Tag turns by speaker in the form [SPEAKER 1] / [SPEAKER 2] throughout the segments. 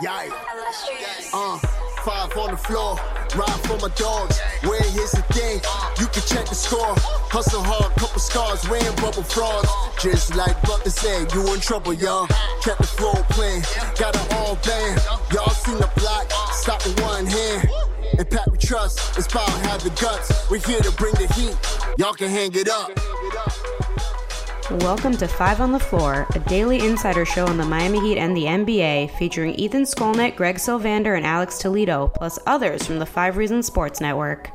[SPEAKER 1] Yikes. Uh, five on the floor, ride for my dogs. Where here's the thing, you can check the score. Hustle hard, couple scars, wearing bubble frauds. Just like Butler said, you in trouble, y'all. Kept the flow playing, got it all band. Y'all seen the block, stop with one hand. And Pat we trust, inspire have the guts. We're here to bring the heat, y'all can hang it up.
[SPEAKER 2] Welcome to Five on the Floor, a daily insider show on the Miami Heat and the NBA, featuring Ethan Skolnick, Greg Sylvander, and Alex Toledo, plus others from the Five Reasons Sports Network.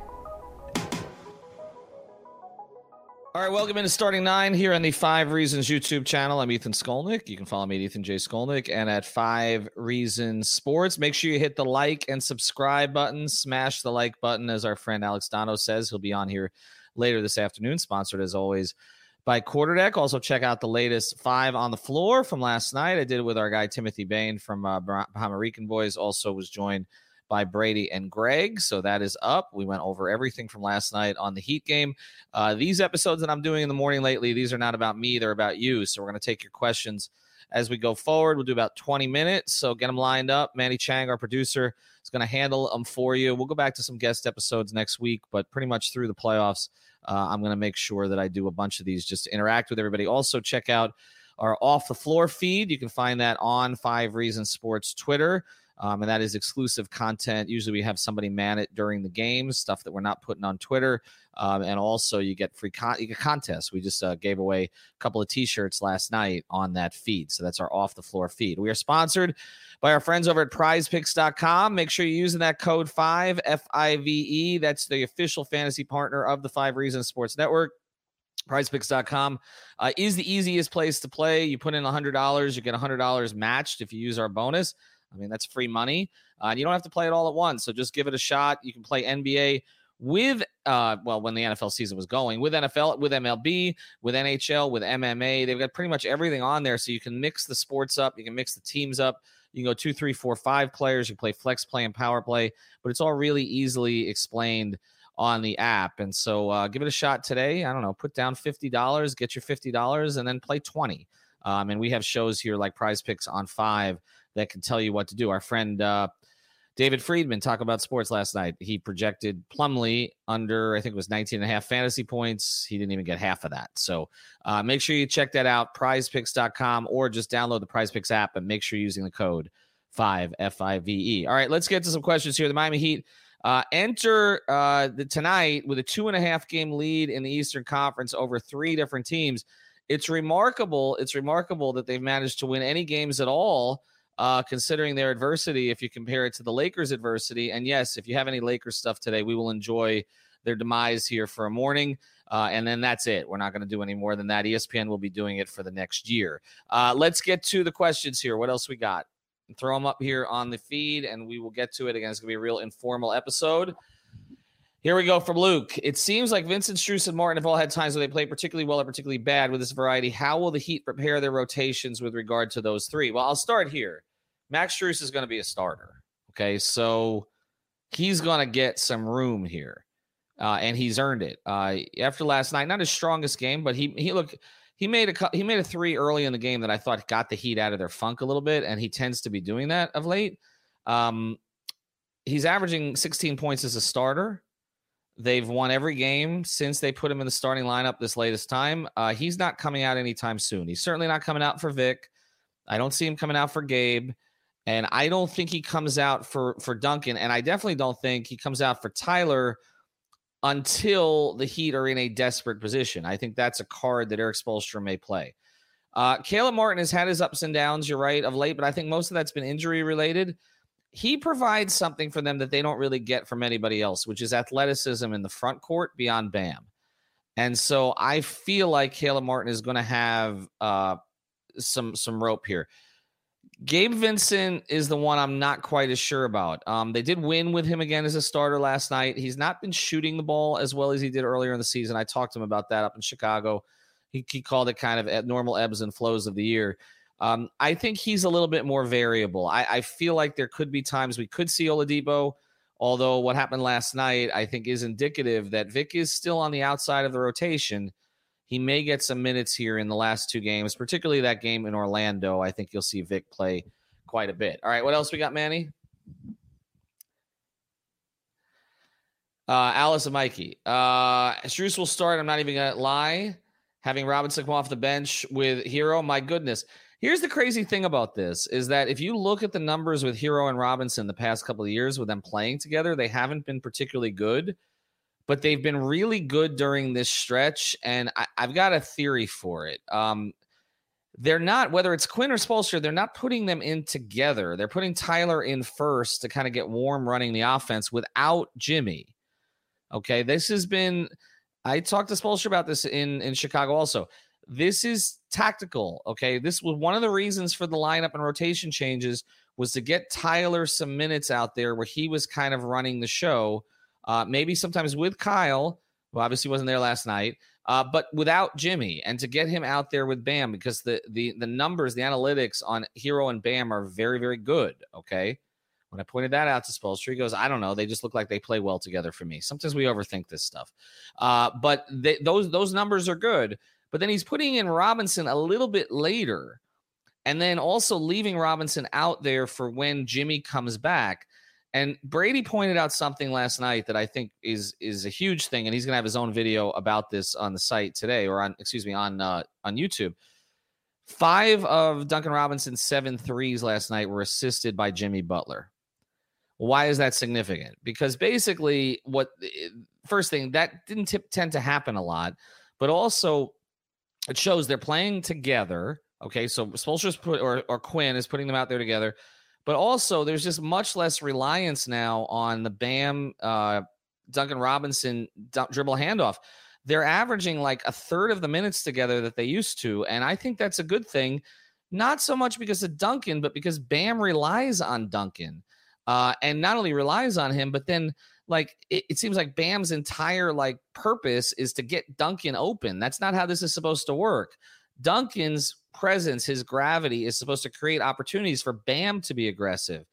[SPEAKER 3] All right, welcome into Starting Nine here on the Five Reasons YouTube channel. I'm Ethan Skolnick. You can follow me at Ethan J. Skolnick and at Five Reasons Sports. Make sure you hit the like and subscribe button. Smash the like button, as our friend Alex Dono says. He'll be on here later this afternoon, sponsored as always by Quarterdeck. Also, check out the latest five on the floor from last night. I did it with our guy Timothy Bain from uh, Bahama Rican Boys. Also, was joined by Brady and Greg. So that is up. We went over everything from last night on the Heat game. Uh, these episodes that I'm doing in the morning lately, these are not about me, they're about you. So we're going to take your questions as we go forward. We'll do about 20 minutes. So get them lined up. Manny Chang, our producer, is going to handle them for you. We'll go back to some guest episodes next week, but pretty much through the playoffs. Uh, I'm going to make sure that I do a bunch of these just to interact with everybody. Also, check out our off the floor feed. You can find that on Five Reasons Sports Twitter. Um, and that is exclusive content. Usually, we have somebody man it during the games, stuff that we're not putting on Twitter. Um, and also, you get free con- you get contests. We just uh, gave away a couple of T-shirts last night on that feed, so that's our off the floor feed. We are sponsored by our friends over at PrizePicks.com. Make sure you're using that code five F I V E. That's the official fantasy partner of the Five Reasons Sports Network. PrizePicks.com uh, is the easiest place to play. You put in $100, you get $100 matched if you use our bonus. I mean, that's free money. Uh, and you don't have to play it all at once. So just give it a shot. You can play NBA with, uh, well, when the NFL season was going, with NFL, with MLB, with NHL, with MMA. They've got pretty much everything on there. So you can mix the sports up, you can mix the teams up. You can go two, three, four, five players. You play flex play and power play, but it's all really easily explained on the app. And so uh, give it a shot today. I don't know, put down $50, get your $50, and then play 20. Um, and we have shows here like prize picks on five that can tell you what to do. Our friend uh, David Friedman talked about sports last night. He projected Plumlee under, I think it was 19 and a half fantasy points. He didn't even get half of that. So uh, make sure you check that out, prizepicks.com, or just download the Prize Picks app and make sure you're using the code 5 F I V E. All right, let's get to some questions here. The Miami Heat uh, enter uh, the, tonight with a two and a half game lead in the Eastern Conference over three different teams. It's remarkable. It's remarkable that they've managed to win any games at all uh, considering their adversity, if you compare it to the Lakers' adversity. And yes, if you have any Lakers stuff today, we will enjoy their demise here for a morning. Uh, and then that's it. We're not going to do any more than that. ESPN will be doing it for the next year. Uh, let's get to the questions here. What else we got? Throw them up here on the feed, and we will get to it again. It's going to be a real informal episode. Here we go from Luke. It seems like Vincent Strus and Martin have all had times where they play particularly well or particularly bad with this variety. How will the Heat prepare their rotations with regard to those three? Well, I'll start here. Max Strus is going to be a starter. Okay, so he's going to get some room here, uh, and he's earned it. Uh, after last night, not his strongest game, but he he look he made a he made a three early in the game that I thought got the Heat out of their funk a little bit, and he tends to be doing that of late. Um, he's averaging 16 points as a starter. They've won every game since they put him in the starting lineup this latest time. Uh, he's not coming out anytime soon. He's certainly not coming out for Vic. I don't see him coming out for Gabe. And I don't think he comes out for for Duncan, and I definitely don't think he comes out for Tyler until the Heat are in a desperate position. I think that's a card that Erik Spoelstra may play. Uh, Caleb Martin has had his ups and downs, you're right, of late, but I think most of that's been injury related. He provides something for them that they don't really get from anybody else, which is athleticism in the front court beyond Bam. And so I feel like Caleb Martin is going to have uh, some some rope here. Gabe Vincent is the one I'm not quite as sure about. Um, they did win with him again as a starter last night. He's not been shooting the ball as well as he did earlier in the season. I talked to him about that up in Chicago. He, he called it kind of at normal ebbs and flows of the year. Um, I think he's a little bit more variable. I, I, feel like there could be times we could see Oladipo, although what happened last night I think is indicative that Vic is still on the outside of the rotation he may get some minutes here in the last two games, particularly that game in Orlando. I think you'll see Vic play quite a bit. All right, what else we got, Manny? Uh, Alice and Mikey. Uh, Strus will start. I'm not even going to lie. Having Robinson come off the bench with Herro, my goodness. Here's the crazy thing about this is that if you look at the numbers with Herro and Robinson the past couple of years with them playing together, they haven't been particularly good but they've been really good during this stretch, and I, have got a theory for it. Um, they're not whether it's Quinn or Spoelstra, they're not putting them in together. They're putting Tyler in first to kind of get warm running the offense without Jimmy. Okay, this has been. I talked to Spoelstra about this in in Chicago also. This is tactical. Okay, this was one of the reasons for the lineup and rotation changes was to get Tyler some minutes out there where he was kind of running the show uh, maybe sometimes with Kyle, who obviously wasn't there last night, uh, but without Jimmy, and to get him out there with Bam because the the the numbers, the analytics on Herro and Bam are very very good. Okay. When I pointed that out to Spoelstra, he goes, I don't know. They just look like they play well together for me. Sometimes we overthink this stuff. Uh, but they, those those numbers are good. But then he's putting in Robinson a little bit later, and then also leaving Robinson out there for when Jimmy comes back. And Brady pointed out something last night that I think is is a huge thing, and he's going to have his own video about this on the site today, or on excuse me on uh, on YouTube. Five of Duncan Robinson's seven threes last night were assisted by Jimmy Butler. Why is that significant? Because basically, what eh, first thing that didn't tend to happen a lot, but also it shows they're playing together. Okay, so Spoelstra's put or or Quinn is putting them out there together but also there's just much less reliance now on the Bam uh, Duncan Robinson dribble handoff. They're averaging like a third of the minutes together that they used to, and I think that's a good thing. Not so much because of Duncan, but because Bam relies on Duncan, uh, and not only relies on him, but then like it, it seems like Bam's entire like purpose is to get Duncan open. That's not how this is supposed to work. Duncan's presence, his gravity is supposed to create opportunities for Bam to be aggressive.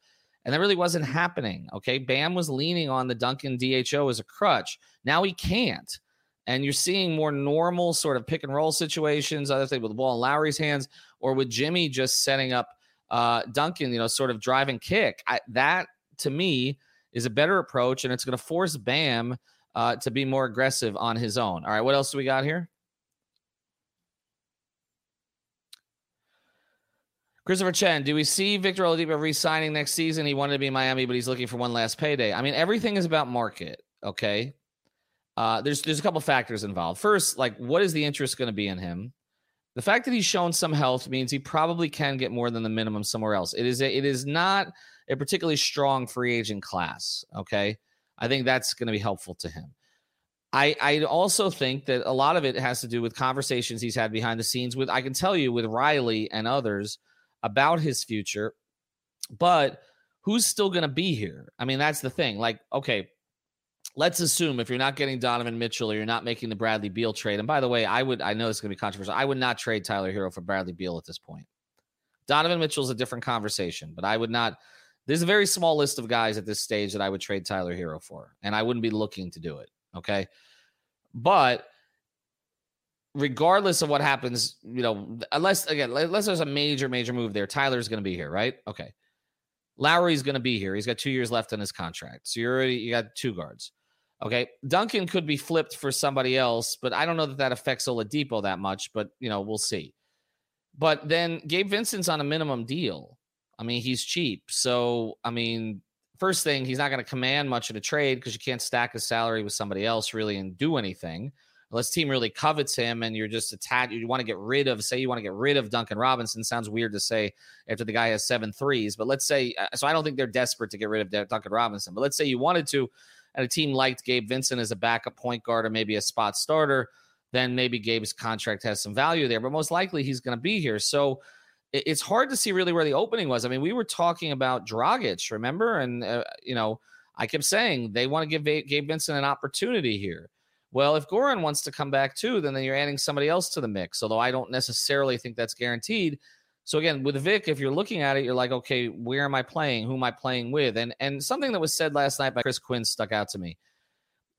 [SPEAKER 3] And that really wasn't happening. Okay. Bam was leaning on the Duncan DHO as a crutch. Now he can't. And you're seeing more normal sort of pick and roll situations, other thing with the ball in Lowry's hands or with Jimmy just setting up uh, Duncan, you know, sort of drive and kick. I, that to me is a better approach, and it's going to force Bam uh, to be more aggressive on his own. All right. What else do we got here? Christopher Chen, do we see Victor Oladipo re-signing next season? He wanted to be in Miami, but he's looking for one last payday. I mean, everything is about market. Okay, uh, there's there's a couple factors involved. First, like what is the interest going to be in him? The fact that he's shown some health means he probably can get more than the minimum somewhere else. It is a, it is not a particularly strong free agent class. Okay, I think that's going to be helpful to him. I I also think that a lot of it has to do with conversations he's had behind the scenes with. I can tell you with Riley and others about his future. But who's still going to be here? I mean, that's the thing. Like, okay, let's assume if you're not getting Donovan Mitchell or you're not making the Bradley Beal trade. And by the way, I would I know it's going to be controversial. I would not trade Tyler Herro for Bradley Beal at this point. Donovan Mitchell is a different conversation, but I would not. There's a very small list of guys at this stage that I would trade Tyler Herro for, and I wouldn't be looking to do it. Okay, but regardless of what happens, you know, unless again, unless there's a major, major move there, Tyler's going to be here, right? Okay. Lowry's going to be here. He's got two years left on his contract. So you're already you got two guards. Okay. Duncan could be flipped for somebody else, but I don't know that that affects Oladipo that much, but you know, we'll see. But then Gabe Vincent's on a minimum deal. I mean, he's cheap. So, I mean, first thing, he's not going to command much in a trade because you can't stack his salary with somebody else really and do anything unless team really covets him and you're just attached. You want to get rid of, say, you want to get rid of Duncan Robinson. Sounds weird to say after the guy has seven threes, but let's say, uh, so I don't think they're desperate to get rid of Duncan Robinson, but let's say you wanted to, and a team liked Gabe Vincent as a backup point guard or maybe a spot starter, then maybe Gabe's contract has some value there, but most likely he's going to be here. So, it's hard to see really where the opening was. I mean, we were talking about Dragic, remember? And, uh, you know, I kept saying they want to give Gabe Vincent an opportunity here. Well, if Goran wants to come back too, then, then you're adding somebody else to the mix. Although I don't necessarily think that's guaranteed. So again, with Vic, if you're looking at it, you're like, okay, where am I playing? Who am I playing with? And and something that was said last night by Chris Quinn stuck out to me.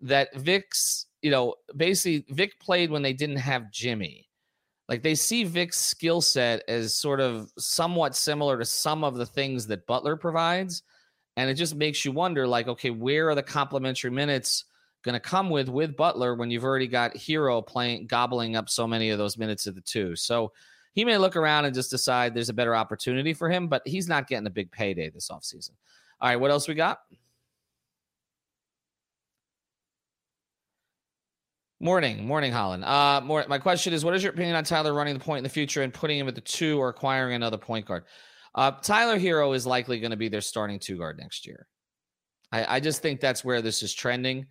[SPEAKER 3] That Vic's, you know, basically Vic played when they didn't have Jimmy. Like they see Vic's skill set as sort of somewhat similar to some of the things that Butler provides. And it just makes you wonder, like, okay, where are the complementary minutes? going to come with with Butler when you've already got Herro playing gobbling up so many of those minutes of the two. So he may look around and just decide there's a better opportunity for him, but he's not getting a big payday this offseason. All right, what else we got? Morning, morning, Holland. Uh, more, my question is, what is your opinion on Tyler running the point in the future and putting him at the two or acquiring another point guard? Uh, Tyler Herro is likely going to be their starting two guard next year. I, I, just think that's where this is trending.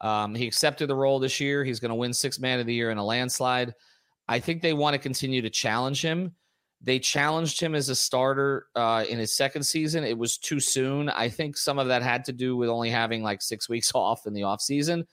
[SPEAKER 3] Um, he accepted the role this year. He's going to win six man of the year in a landslide. I think they want to continue to challenge him. They challenged him as a starter uh, in his second season. It was too soon. I think some of that had to do with only having like six weeks off in the offseason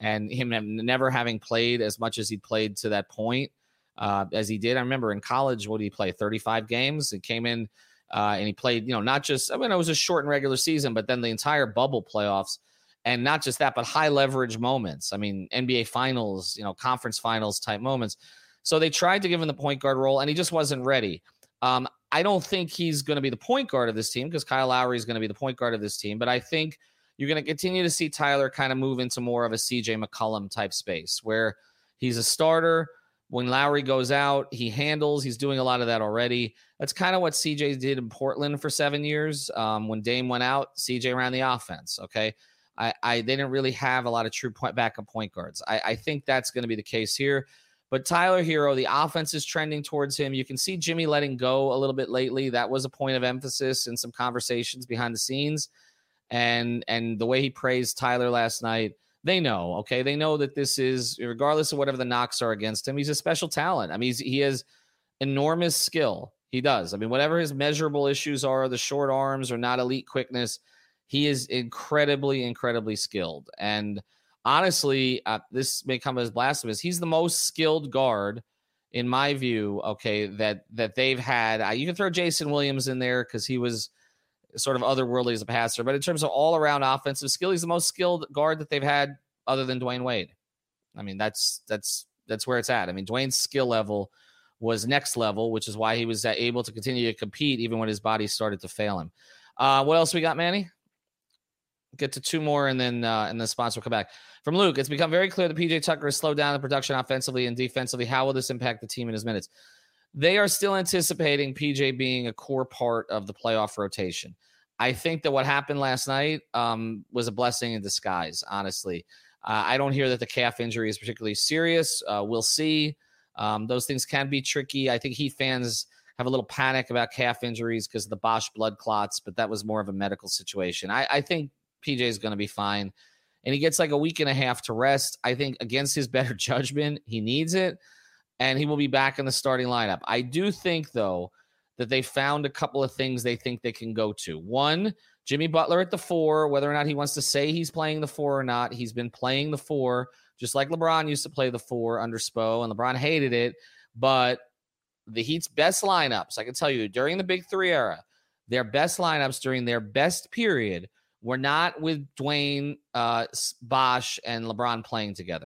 [SPEAKER 3] and him never having played as much as he played to that point uh, as he did. I remember in college, what did he play? 35 games. It came in uh, and he played, you know, not just, I mean, it was a short and regular season, but then the entire bubble playoffs and not just that, but high leverage moments. I mean, NBA finals, you know, conference finals type moments. So they tried to give him the point guard role, and he just wasn't ready. Um, I don't think he's going to be the point guard of this team because Kyle Lowry is going to be the point guard of this team. But I think you're going to continue to see Tyler kind of move into more of a CJ McCollum type space where he's a starter. When Lowry goes out, he handles. He's doing a lot of that already. That's kind of what CJ did in Portland for seven years. Um, when Dame went out, CJ ran the offense. Okay. I, I they didn't really have a lot of true point backup point guards. I, I think that's going to be the case here. But Tyler Herro, the offense is trending towards him. You can see Jimmy letting go a little bit lately. That was a point of emphasis in some conversations behind the scenes. And and the way he praised Tyler last night, they know, okay, they know that this is regardless of whatever the knocks are against him, he's a special talent. I mean, he has enormous skill. He does. I mean, whatever his measurable issues are, the short arms or not elite quickness, he is incredibly, incredibly skilled. And honestly, uh, this may come as blasphemous. He's the most skilled guard, in my view. Okay, that that they've had. Uh, you can throw Jason Williams in there because he was sort of otherworldly as a passer. But in terms of all around offensive skill, he's the most skilled guard that they've had, other than Dwyane Wade. I mean, that's that's that's where it's at. I mean, Dwyane's skill level was next level, which is why he was able to continue to compete even when his body started to fail him. Uh, what else we got, Manny? get to two more and then uh, and the sponsor will come back. From Luke, it's become very clear that PJ Tucker has slowed down the production offensively and defensively. How will this impact the team in his minutes? They are still anticipating PJ being a core part of the playoff rotation. I think that what happened last night um, was a blessing in disguise, honestly. Uh, I don't hear that the calf injury is particularly serious. Uh, we'll see. Um, those things can be tricky. I think Heat fans have a little panic about calf injuries because of the Bosh blood clots, but that was more of a medical situation. I, I think PJ is going to be fine. And he gets like a week and a half to rest. I think against his better judgment, he needs it. And he will be back in the starting lineup. I do think, though, that they found a couple of things they think they can go to. One, Jimmy Butler at the four, whether or not he wants to say he's playing the four or not, he's been playing the four, just like LeBron used to play the four under Spo, and LeBron hated it. But the Heat's best lineups, I can tell you, during the Big Three era, their best lineups during their best period we're not with Dwyane, uh, Bosh, and LeBron playing together.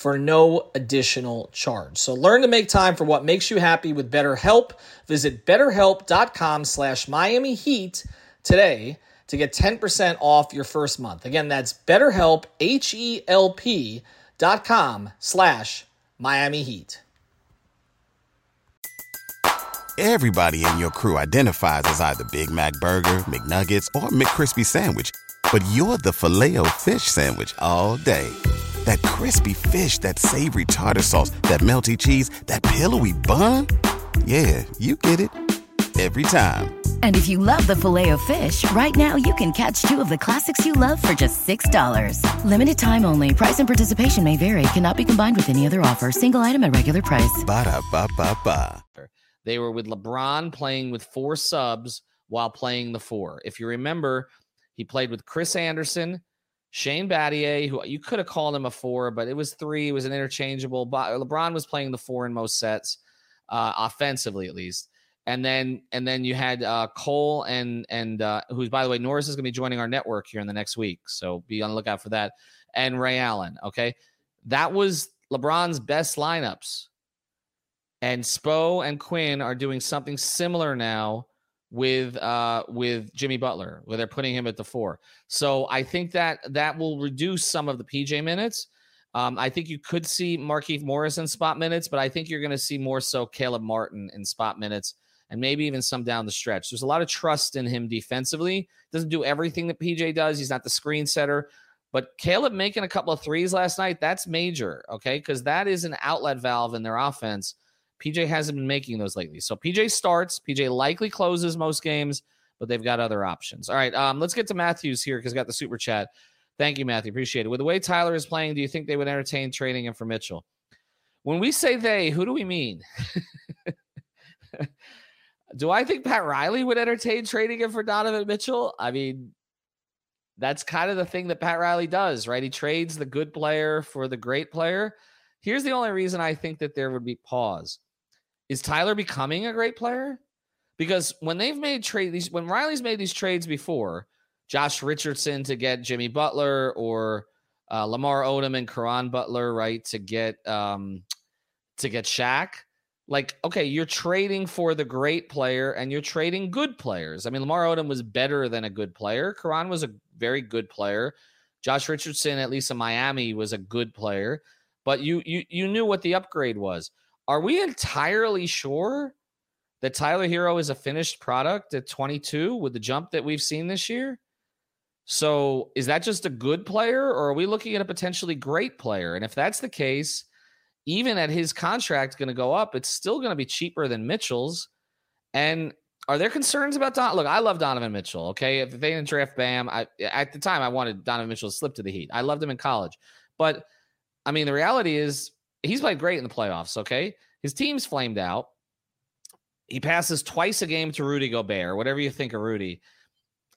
[SPEAKER 4] for no additional charge. So learn to make time for what makes you happy with BetterHelp. Visit betterhelp.com slash Miami Heat today to get 10% off your first month. Again, that's betterhelp, H-E-L-P dot com slash Miami Heat.
[SPEAKER 5] Everybody in your crew identifies as either Big Mac Burger, McNuggets, or McCrispy Sandwich. But you're the filet fish Sandwich all day. That crispy fish, that savory tartar sauce, that melty cheese, that pillowy bun. Yeah, you get it. Every time.
[SPEAKER 6] And if you love the filet of fish, right now you can catch two of the classics you love for just $6. Limited time only. Price and participation may vary. Cannot be combined with any other offer. Single item at regular price.
[SPEAKER 5] Ba da ba ba ba.
[SPEAKER 3] They were with LeBron playing with four subs while playing the four. If you remember, he played with Chris Andersen, Shane Battier, who you could have called him a four, but it was three. It was an interchangeable. LeBron was playing the four in most sets, uh, offensively at least. And then and then you had uh, Cole and and uh, who's by the way Norris is going to be joining our network here in the next week, so be on the lookout for that. And Ray Allen. Okay, that was LeBron's best lineups and Spo and Quinn are doing something similar now with uh with Jimmy Butler, where they're putting him at the four. So I think that that will reduce some of the PJ minutes. Um, I think you could see Markieff Morris in spot minutes, but I think you're going to see more so Caleb Martin in spot minutes and maybe even some down the stretch. There's a lot of trust in him defensively. Doesn't do everything that PJ does. He's not the screen setter, but Caleb making a couple of threes last night, that's major, okay? Because that is an outlet valve in their offense PJ hasn't been making those lately. So PJ starts. PJ likely closes most games, but they've got other options. All right, um, let's get to Matthews here because got the super chat. Thank you, Matthew. Appreciate it. With the way Tyler is playing, do you think they would entertain trading him for Mitchell? When we say they, who do we mean? do I think Pat Riley would entertain trading him for Donovan Mitchell? I mean, that's kind of the thing that Pat Riley does, right? He trades the good player for the great player. Here's the only reason I think that there would be pause. Is Tyler becoming a great player? Because when they've made trade these, when Riley's made these trades before, Josh Richardson to get Jimmy Butler or uh, Lamar Odom and Caron Butler, right, to get um, to get Shaq. Like, okay, you're trading for the great player and you're trading good players. I mean, Lamar Odom was better than a good player. Caron was a very good player. Josh Richardson, at least in Miami, was a good player. But you you you knew what the upgrade was. Are we entirely sure that Tyler Herro is a finished product at 22 with the jump that we've seen this year? So is that just a good player, or are we looking at a potentially great player? And if that's the case, even at his contract going to go up, it's still going to be cheaper than Mitchell's. And are there concerns about Don? Look, I love Donovan Mitchell. Okay, if they didn't draft Bam, I at the time I wanted Donovan Mitchell to slip to the Heat. I loved him in college, but I mean, the reality is he's played great in the playoffs. Okay. His team's flamed out. He passes twice a game to Rudy Gobert, whatever you think of Rudy.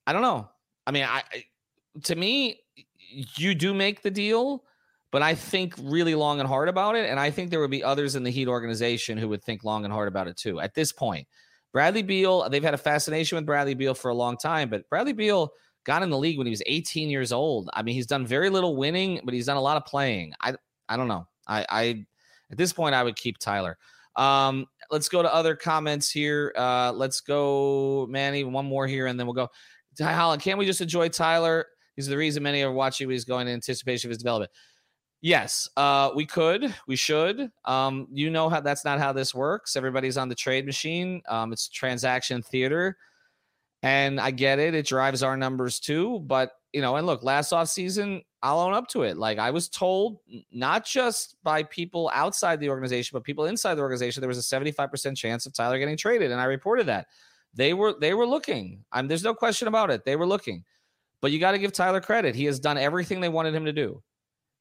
[SPEAKER 3] I don't know. I mean, I to me, you do make the deal, but I think really long and hard about it. And I think there would be others in the Heat organization who would think long and hard about it too. At this point, Bradley Beal, they've had a fascination with Bradley Beal for a long time, but Bradley Beal got in the league when he was 18 years old. I mean, he's done very little winning, but he's done a lot of playing. I I don't know. I I at this point I would keep Tyler. Um, let's go to other comments here. Uh, let's go, Manny. One more here, and then we'll go. Hi, Holland. Can't we just enjoy Tyler? He's the reason many are watching. He's going in anticipation of his development. Yes, uh, we could, we should. Um, you know how that's not how this works. Everybody's on the trade machine. Um, it's transaction theater. And I get it. It drives our numbers too. But, you know, and look, last off season, I'll own up to it. Like I was told, not just by people outside the organization, but people inside the organization, there was a 75% chance of Tyler getting traded. And I reported that. They were they were looking. I'm there's no question about it. They were looking. But you got to give Tyler credit. He has done everything they wanted him to do.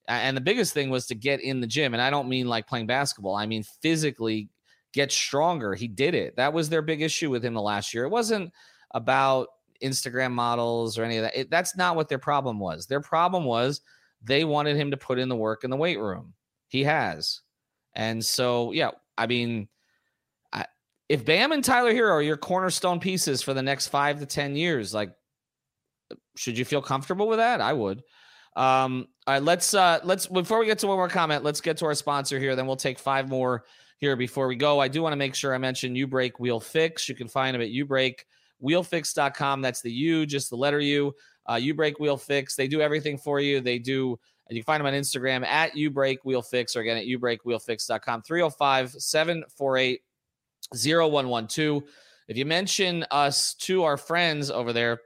[SPEAKER 3] And the biggest thing was to get in the gym. And I don't mean like playing basketball, I mean physically get stronger. He did it. That was their big issue with him the last year. It wasn't about Instagram models or any of that. It, that's not what their problem was. Their problem was they wanted him to put in the work in the weight room. He has. And so, yeah, I mean, I, if Bam and Tyler Herro are your cornerstone pieces for the next five to 10 years, like, should you feel comfortable with that? I would. Um, all right, let's uh let's before we get to one more comment, let's get to our sponsor here. Then we'll take five more here before we go. I do want to make sure I mention Break Wheel Fix. You can find them at ubreakwheelfix.com. That's the U, just the letter U. Uh, U Break Wheel Fix. They do everything for you. They do and you can find them on Instagram at U Break Wheel Fix or again at ubreakwheelfix.com. 305 748 0112. If you mention us to our friends over there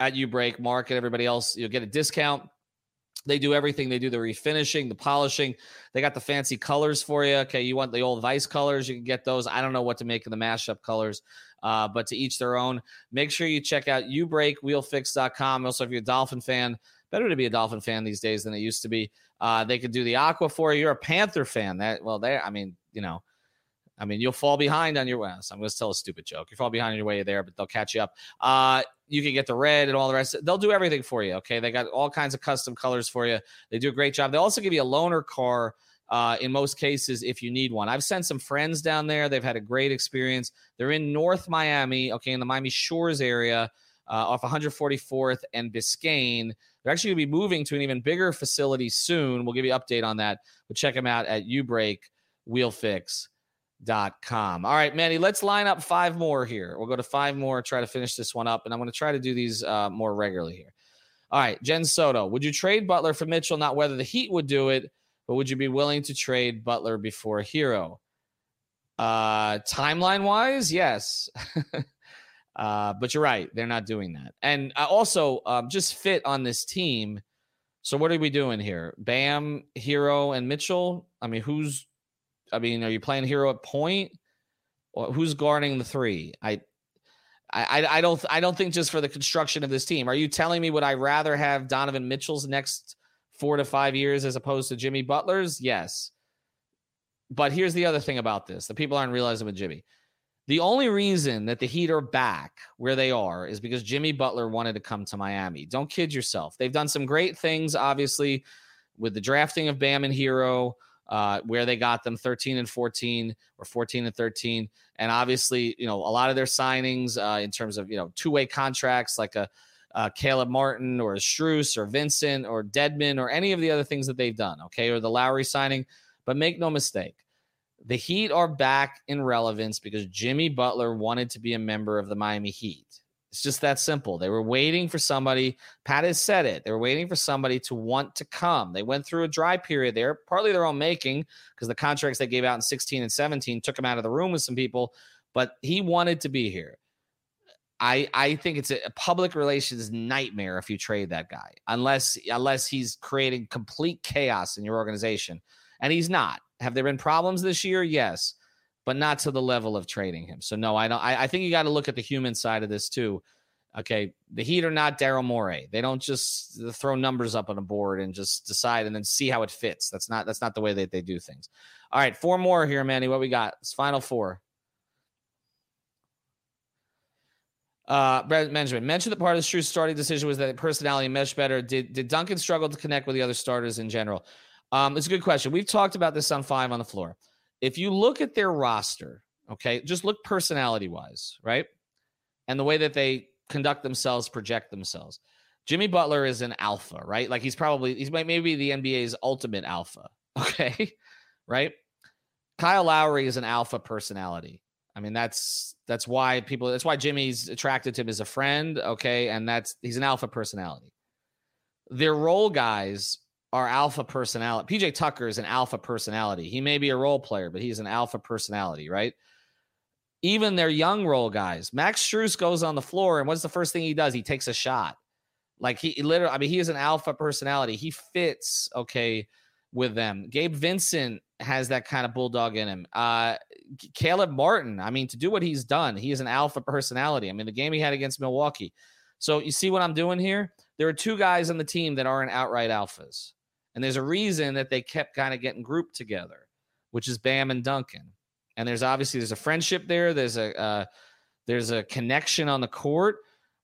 [SPEAKER 3] at U Break, Mark, and everybody else, you'll get a discount. They do everything. They do the refinishing, the polishing. They got the fancy colors for you. Okay, you want the old Vice colors? You can get those. I don't know what to make of the mashup colors, uh, but to each their own. Make sure you check out ubreakwheelfix.com. Also, if you're a Dolphin fan, better to be a Dolphin fan these days than it used to be. Uh, they could do the Aqua for you. You're a Panther fan. That well, there. I mean, you know, I mean, you'll fall behind on your way. So I'm going to tell a stupid joke. You fall behind on your way there, but they'll catch you up. Uh, you can get the red and all the rest. They'll do everything for you. Okay, they got all kinds of custom colors for you. They do a great job. They also give you a loaner car. Uh, in most cases, if you need one, I've sent some friends down there. They've had a great experience. They're in North Miami, okay, in the Miami Shores area, uh, off 144th and Biscayne. They're actually going to be moving to an even bigger facility soon. We'll give you an update on that. But check them out at Ubreak Wheel Fix dot com. All right, Manny, let's line up five more here. We'll go to five more, try to finish this one up, and I'm going to try to do these uh, more regularly here. All right, Jen Soto, would you trade Butler for Mitchell? Not whether the Heat would do it, but would you be willing to trade Butler before Herro? Uh, timeline wise, yes. uh, but you're right, they're not doing that. And uh, also, um, just fit on this team. So what are we doing here? Bam, Herro, and Mitchell. I mean, who's I mean, are you playing Herro at point? Or who's guarding the three? I, I, I don't, I don't think just for the construction of this team. Are you telling me would I rather have Donovan Mitchell's next four to five years as opposed to Jimmy Butler's? Yes. But here's the other thing about this: the people aren't realizing with Jimmy. The only reason that the Heat are back where they are is because Jimmy Butler wanted to come to Miami. Don't kid yourself. They've done some great things, obviously, with the drafting of Bam and Herro, uh, where they got them 13 and 14 or 14 and 13. And obviously, you know, a lot of their signings uh, in terms of, you know, two way contracts like a, uh, Caleb Martin or Strus or Vincent or Dedmon or any of the other things that they've done, okay, or the Lowry signing. But make no mistake, the Heat are back in relevance because Jimmy Butler wanted to be a member of the Miami Heat. It's just that simple. They were waiting for somebody. Pat has said it. They were waiting for somebody to want to come. They went through a dry period there, partly their own making, because the contracts they gave out in 16 and 17 took him out of the room with some people, but he wanted to be here. I I think it's a public relations nightmare if you trade that guy, unless unless he's creating complete chaos in your organization, and he's not. Have there been problems this year? Yes but not to the level of trading him. So no, I don't. I, I think you got to look at the human side of this too. Okay, the Heat are not Daryl Morey. They don't just uh, throw numbers up on a board and just decide and then see how it fits. That's not that's not the way that they do things. All right, four more here, Manny. What we got? It's final four. Uh, Benjamin mentioned that part of the true starting decision was that personality meshed better. Did did Duncan struggle to connect with the other starters in general? Um, it's a good question. We've talked about this on five on the floor if you look at their roster, okay, just look personality wise, right? And the way that they conduct themselves, project themselves. Jimmy Butler is an alpha, right? Like he's probably he's maybe the NBA's ultimate alpha, okay? right? Kyle Lowry is an alpha personality. I mean, that's that's why people that's why Jimmy's attracted to him as a friend, okay? And that's he's an alpha personality. Their role guys are alpha personality. PJ Tucker is an alpha personality. He may be a role player, but he's an alpha personality, right? Even their young role guys. Max Strus goes on the floor, and what's the first thing he does? He takes a shot. Like he literally, I mean, he is an alpha personality. He fits okay with them. Gabe Vincent has that kind of bulldog in him. Uh, Caleb Martin, I mean, to do what he's done, he is an alpha personality. I mean, the game he had against Milwaukee, So you see what I'm doing here? There are two guys on the team that aren't outright alphas. And there's a reason that they kept kind of getting grouped together, which is Bam and Duncan. And there's obviously there's a friendship there. There's a uh, there's a connection on the court,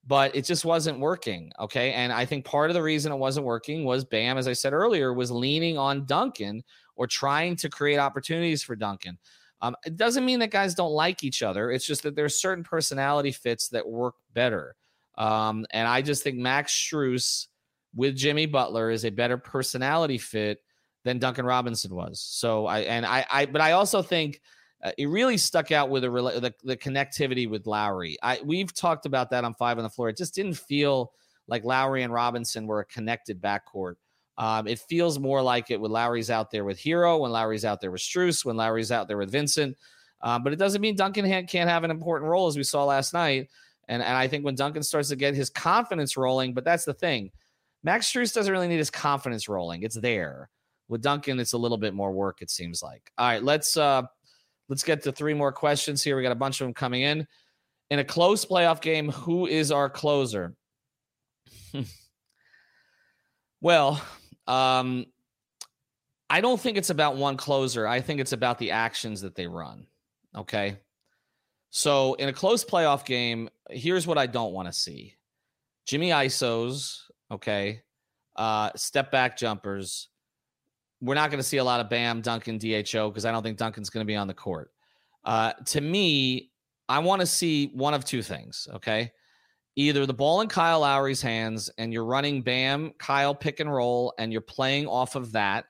[SPEAKER 3] but it just wasn't working. Okay, and I think part of the reason it wasn't working was Bam, as I said earlier, was leaning on Duncan or trying to create opportunities for Duncan. Um, it doesn't mean that guys don't like each other. It's just that there's certain personality fits that work better. Um, and I just think Max Strus with Jimmy Butler is a better personality fit than Duncan Robinson was. So I and I, I but I also think uh, it really stuck out with the, the, the connectivity with Lowry. I we've talked about that on five on the floor. It just didn't feel like Lowry and Robinson were a connected backcourt. Um, it feels more like it when Lowry's out there with Herro, when Lowry's out there with Strus, when Lowry's out there with Vincent. Um, but it doesn't mean Duncan can't have an important role as we saw last night. And, and I think when Duncan starts to get his confidence rolling, but that's the thing. Max Strus doesn't really need his confidence rolling. It's there. With Duncan, it's a little bit more work, it seems like. All right, let's uh let's get to three more questions here. We got a bunch of them coming in. In a close playoff game, who is our closer? well, um, I don't think it's about one closer. I think it's about the actions that they run. Okay. So in a close playoff game, here's what I don't want to see Jimmy ISOs, okay, uh, step back jumpers. We're not going to see a lot of Bam, Duncan, DHO because I don't think Duncan's going to be on the court. Uh, to me, I want to see one of two things, okay? Either the ball in Kyle Lowry's hands and you're running Bam, Kyle pick and roll, and you're playing off of that.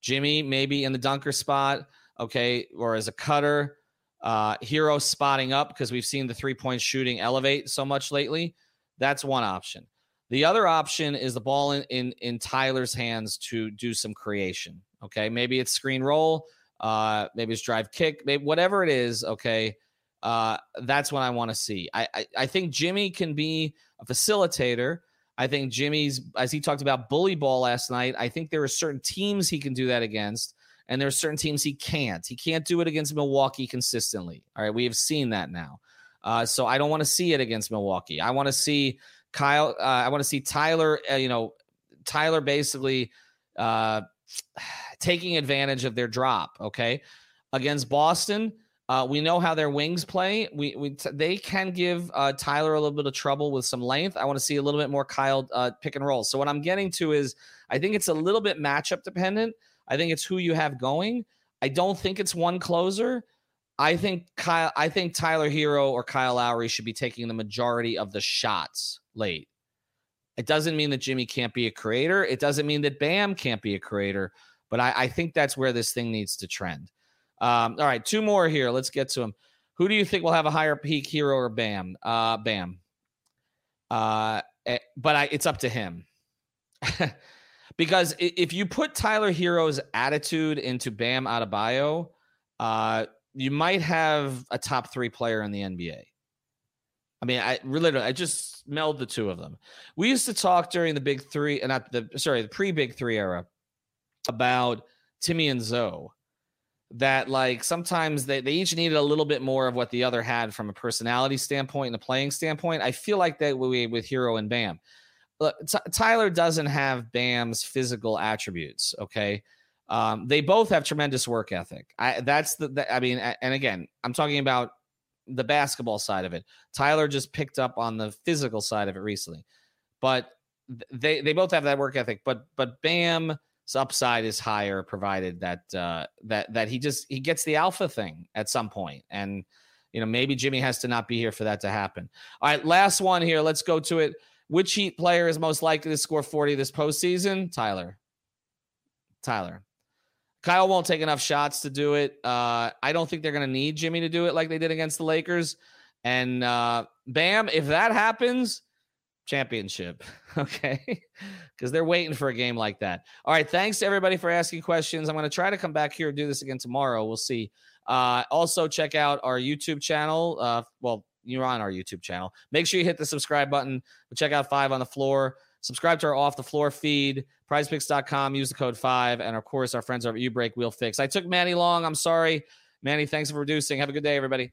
[SPEAKER 3] Jimmy maybe in the dunker spot, okay, or as a cutter uh, Herro spotting up because we've seen the three point shooting elevate so much lately. That's one option. The other option is the ball in, in, in Tyler's hands to do some creation. Okay. Maybe it's screen roll, uh, maybe it's drive kick, maybe whatever it is. Okay. Uh, that's what I want to see. I, I, I think Jimmy can be a facilitator. I think Jimmy's, as he talked about bully ball last night, I think there are certain teams he can do that against and there are certain teams he can't. He can't do it against Milwaukee consistently. All right, we have seen that now. Uh, so I don't want to see it against Milwaukee. I want to see Kyle. Uh, I want to see Tyler. Uh, you know, Tyler basically uh, taking advantage of their drop. Okay, against Boston. Uh, we know how their wings play. We, we t- they can give uh, Tyler a little bit of trouble with some length. I want to see a little bit more Kyle uh, pick and roll. So what I'm getting to is I think it's a little bit matchup dependent. I think it's who you have going. I don't think it's one closer. I think Kyle. I think Tyler Herro or Kyle Lowry should be taking the majority of the shots late. It doesn't mean that Jimmy can't be a creator. It doesn't mean that Bam can't be a creator. But I, I think that's where this thing needs to trend. Um, all right, two more here. Let's get to them. Who do you think will have a higher peak, Herro or Bam? Uh, Bam. Uh, eh, but I, it's up to him. because if you put Tyler Herro's attitude into Bam Adebayo, uh, you might have a top three player in the NBA. I mean, I really I just meld the two of them. We used to talk during the big three, and uh, not the sorry, the pre-big three era about Timmy and Zo. That like sometimes they, they each needed a little bit more of what the other had from a personality standpoint and a playing standpoint. I feel like that we with Herro and Bam look, T- Tyler doesn't have Bam's physical attributes. Okay. Um, they both have tremendous work ethic. I, that's the, the, I mean, and again, I'm talking about the basketball side of it. Tyler just picked up on the physical side of it recently, but they, they both have that work ethic, but, but Bam's upside is higher provided that, uh, that, that he just, he gets the alpha thing at some point. And, you know, maybe Jimmy has to not be here for that to happen. All right. Last one here. Let's go to it. Which Heat player is most likely to score 40 this postseason? Tyler. Tyler. Kyle won't take enough shots to do it. Uh, I don't think they're going to need Jimmy to do it like they did against the Lakers. And uh, bam, if that happens, championship. Okay. Because they're waiting for a game like that. All right. Thanks everybody for asking questions. I'm going to try to come back here and do this again tomorrow. We'll see. Uh, also, check out our YouTube channel. Uh, well, you're on our YouTube channel. Make sure you hit the subscribe button. Check out Five on the Floor. Subscribe to our Off the Floor feed, prizepicks.com. Use the code five. And of course, our friends over at Break Wheel Fix. I took Manny long. I'm sorry. Manny, thanks for producing. Have a good day, everybody.